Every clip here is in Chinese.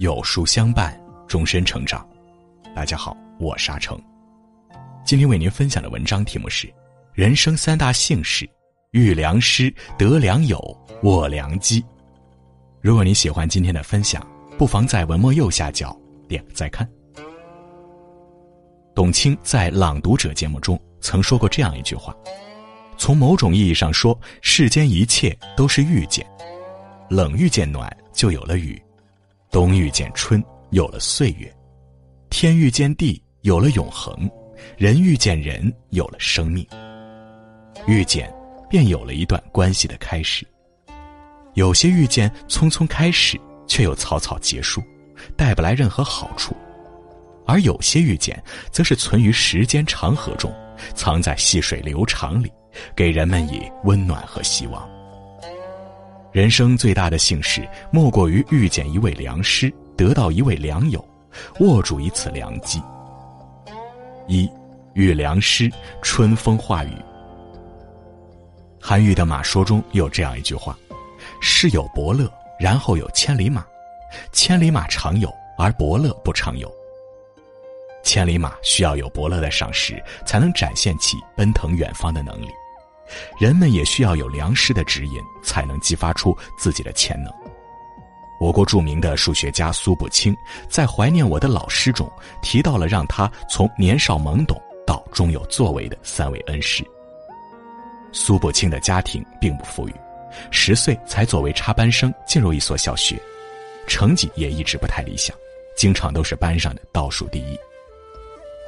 有书相伴，终身成长。大家好，我沙成。今天为您分享的文章题目是《人生三大幸事：遇良师、得良友、握良机》。如果你喜欢今天的分享，不妨在文末右下角点个再看。董卿在《朗读者》节目中曾说过这样一句话：“从某种意义上说，世间一切都是遇见，冷遇见暖，就有了雨。”冬遇见春，有了岁月；天遇见地，有了永恒；人遇见人，有了生命。遇见，便有了一段关系的开始。有些遇见匆匆开始，却又草草结束，带不来任何好处；而有些遇见，则是存于时间长河中，藏在细水流长里，给人们以温暖和希望。人生最大的幸事，莫过于遇见一位良师，得到一位良友，握住一次良机。一遇良师，春风化雨。韩愈的《马说》中有这样一句话：“世有伯乐，然后有千里马。千里马常有，而伯乐不常有。千里马需要有伯乐的赏识，才能展现其奔腾远方的能力。”人们也需要有良师的指引，才能激发出自己的潜能。我国著名的数学家苏步青在《怀念我的老师》中提到了让他从年少懵懂到终有作为的三位恩师。苏步青的家庭并不富裕，十岁才作为插班生进入一所小学，成绩也一直不太理想，经常都是班上的倒数第一。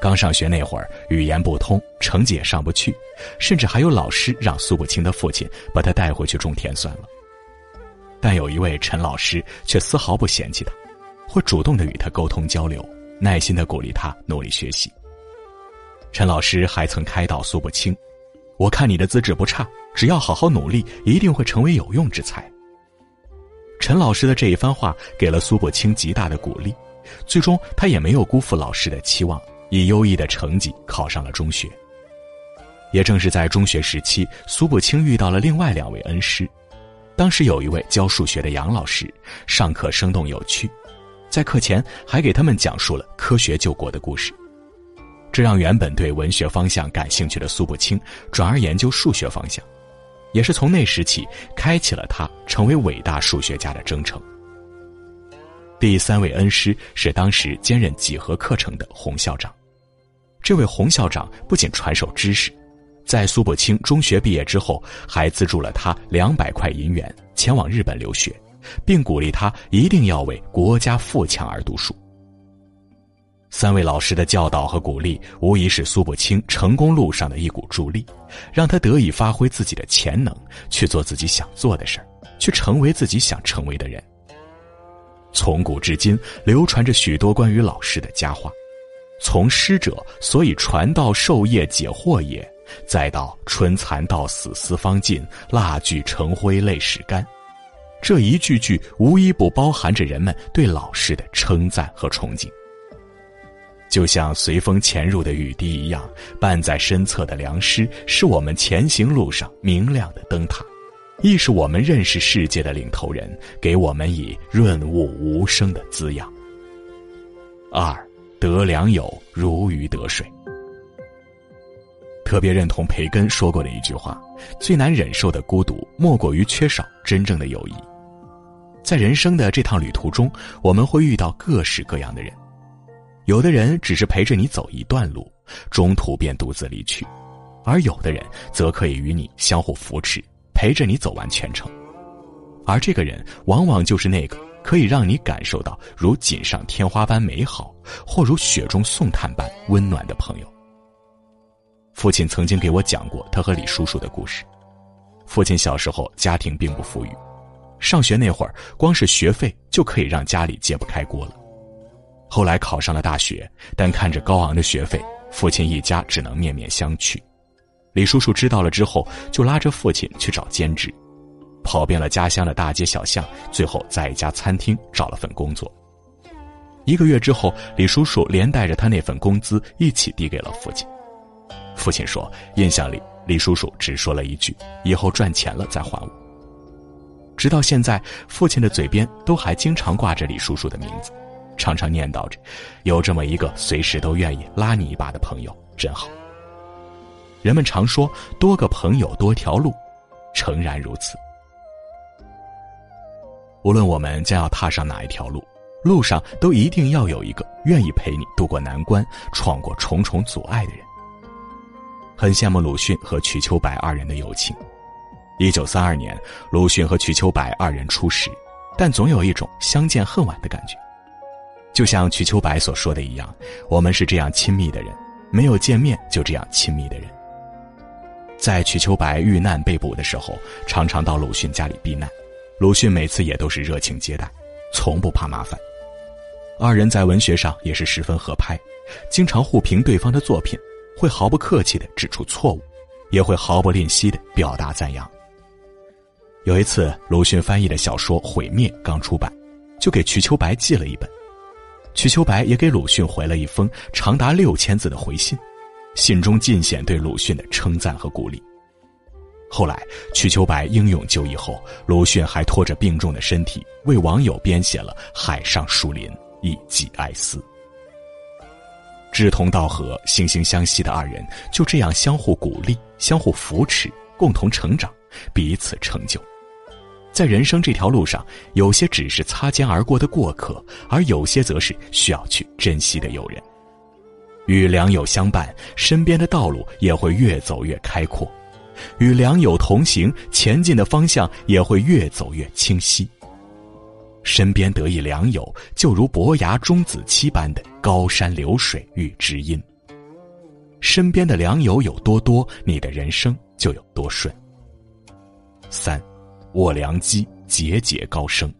刚上学那会儿，语言不通，成绩也上不去，甚至还有老师让苏步青的父亲把他带回去种田算了。但有一位陈老师却丝毫不嫌弃他，会主动的与他沟通交流，耐心的鼓励他努力学习。陈老师还曾开导苏步青：“我看你的资质不差，只要好好努力，一定会成为有用之才。”陈老师的这一番话给了苏步青极大的鼓励，最终他也没有辜负老师的期望。以优异的成绩考上了中学。也正是在中学时期，苏步青遇到了另外两位恩师。当时有一位教数学的杨老师，上课生动有趣，在课前还给他们讲述了科学救国的故事。这让原本对文学方向感兴趣的苏步青转而研究数学方向，也是从那时起开启了他成为伟大数学家的征程。第三位恩师是当时兼任几何课程的洪校长。这位洪校长不仅传授知识，在苏步青中学毕业之后，还资助了他两百块银元前往日本留学，并鼓励他一定要为国家富强而读书。三位老师的教导和鼓励，无疑是苏步青成功路上的一股助力，让他得以发挥自己的潜能，去做自己想做的事儿，去成为自己想成为的人。从古至今，流传着许多关于老师的佳话。从师者，所以传道授业解惑也；再到春蚕到死丝方尽，蜡炬成灰泪始干，这一句句无一不包含着人们对老师的称赞和崇敬。就像随风潜入的雨滴一样，伴在身侧的良师，是我们前行路上明亮的灯塔，亦是我们认识世界的领头人，给我们以润物无声的滋养。二。得良友如鱼得水。特别认同培根说过的一句话：最难忍受的孤独，莫过于缺少真正的友谊。在人生的这趟旅途中，我们会遇到各式各样的人，有的人只是陪着你走一段路，中途便独自离去；而有的人则可以与你相互扶持，陪着你走完全程。而这个人，往往就是那个。可以让你感受到如锦上添花般美好，或如雪中送炭般温暖的朋友。父亲曾经给我讲过他和李叔叔的故事。父亲小时候家庭并不富裕，上学那会儿，光是学费就可以让家里揭不开锅了。后来考上了大学，但看着高昂的学费，父亲一家只能面面相觑。李叔叔知道了之后，就拉着父亲去找兼职。跑遍了家乡的大街小巷，最后在一家餐厅找了份工作。一个月之后，李叔叔连带着他那份工资一起递给了父亲。父亲说：“印象里，李叔叔只说了一句‘以后赚钱了再还我’。”直到现在，父亲的嘴边都还经常挂着李叔叔的名字，常常念叨着：“有这么一个随时都愿意拉你一把的朋友，真好。”人们常说“多个朋友多条路”，诚然如此。无论我们将要踏上哪一条路，路上都一定要有一个愿意陪你渡过难关、闯过重重阻碍的人。很羡慕鲁迅和瞿秋白二人的友情。一九三二年，鲁迅和瞿秋白二人初识，但总有一种相见恨晚的感觉。就像瞿秋白所说的一样：“我们是这样亲密的人，没有见面就这样亲密的人。”在瞿秋白遇难被捕的时候，常常到鲁迅家里避难，鲁迅每次也都是热情接待，从不怕麻烦。二人在文学上也是十分合拍，经常互评对方的作品，会毫不客气地指出错误，也会毫不吝惜地表达赞扬。有一次，鲁迅翻译的小说《毁灭》刚出版，就给瞿秋白寄了一本。瞿秋白也给鲁迅回了一封长达六千字的回信，信中尽显对鲁迅的称赞和鼓励。后来，瞿秋白英勇就义后，鲁迅还拖着病重的身体为网友编写了《海上树林》，以寄哀思。志同道合、惺惺相惜的二人就这样相互鼓励、相互扶持，共同成长，彼此成就。在人生这条路上，有些只是擦肩而过的过客，而有些则是需要去珍惜的友人。与良友相伴，身边的道路也会越走越开阔；与良友同行，前进的方向也会越走越清晰。身边得一良友，就如伯牙钟子期般的高山流水遇知音。身边的良友有多多，你的人生就有多顺。三。握良机，节节高升。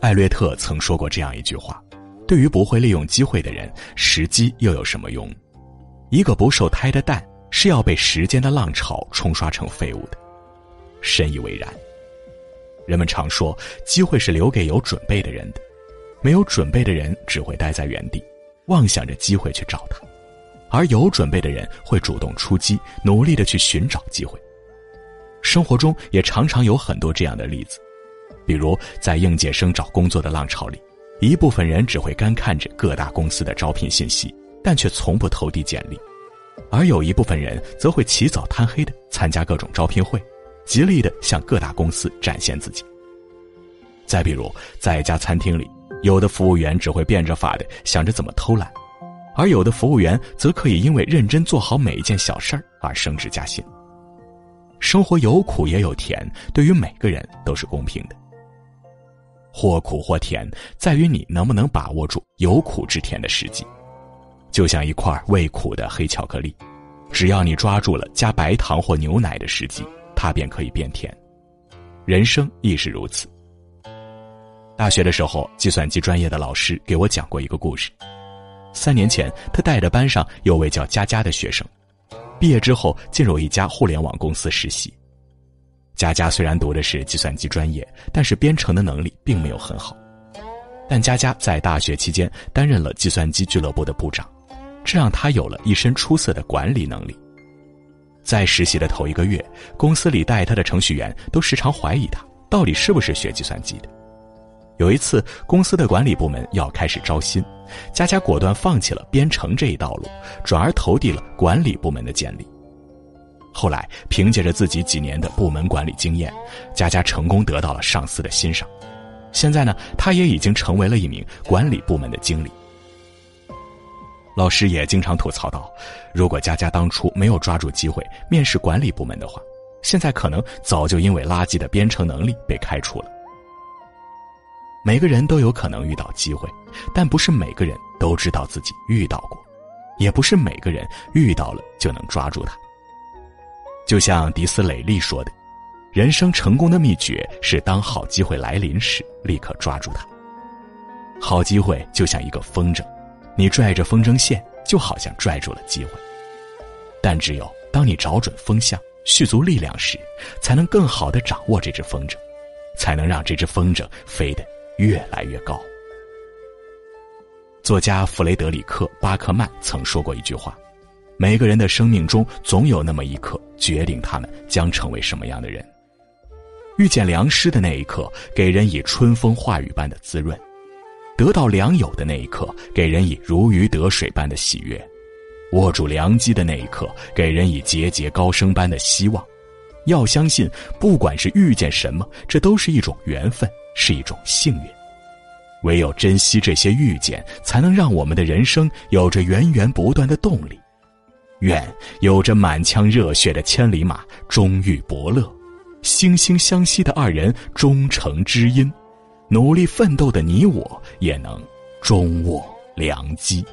艾略特曾说过这样一句话：“对于不会利用机会的人，时机又有什么用？一个不受胎的蛋是要被时间的浪潮冲刷成废物的。”深以为然。人们常说，机会是留给有准备的人的，没有准备的人只会待在原地，妄想着机会去找他；而有准备的人会主动出击，努力的去寻找机会。生活中也常常有很多这样的例子，比如在应届生找工作的浪潮里，一部分人只会干看着各大公司的招聘信息，但却从不投递简历；而有一部分人则会起早贪黑的参加各种招聘会，极力的向各大公司展现自己。再比如，在一家餐厅里，有的服务员只会变着法的想着怎么偷懒，而有的服务员则可以因为认真做好每一件小事儿而升职加薪。生活有苦也有甜，对于每个人都是公平的。或苦或甜，在于你能不能把握住有苦之甜的时机。就像一块味苦的黑巧克力，只要你抓住了加白糖或牛奶的时机，它便可以变甜。人生亦是如此。大学的时候，计算机专业的老师给我讲过一个故事。三年前，他带着班上有位叫佳佳的学生。毕业之后，进入一家互联网公司实习。佳佳虽然读的是计算机专业，但是编程的能力并没有很好。但佳佳在大学期间担任了计算机俱乐部的部长，这让他有了一身出色的管理能力。在实习的头一个月，公司里带他的程序员都时常怀疑他到底是不是学计算机的。有一次，公司的管理部门要开始招新，佳佳果断放弃了编程这一道路，转而投递了管理部门的简历。后来，凭借着自己几年的部门管理经验，佳佳成功得到了上司的欣赏。现在呢，他也已经成为了一名管理部门的经理。老师也经常吐槽道：“如果佳佳当初没有抓住机会面试管理部门的话，现在可能早就因为垃圾的编程能力被开除了。”每个人都有可能遇到机会，但不是每个人都知道自己遇到过，也不是每个人遇到了就能抓住它。就像迪斯雷利说的：“人生成功的秘诀是当好机会来临时，立刻抓住它。好机会就像一个风筝，你拽着风筝线，就好像拽住了机会。但只有当你找准风向，蓄足力量时，才能更好的掌握这只风筝，才能让这只风筝飞得。”越来越高。作家弗雷德里克·巴克曼曾说过一句话：“每个人的生命中总有那么一刻，决定他们将成为什么样的人。”遇见良师的那一刻，给人以春风化雨般的滋润；得到良友的那一刻，给人以如鱼得水般的喜悦；握住良机的那一刻，给人以节节高升般的希望。要相信，不管是遇见什么，这都是一种缘分，是一种幸运。唯有珍惜这些遇见，才能让我们的人生有着源源不断的动力。愿有着满腔热血的千里马终遇伯乐，惺惺相惜的二人终成知音，努力奋斗的你我也能终握良机。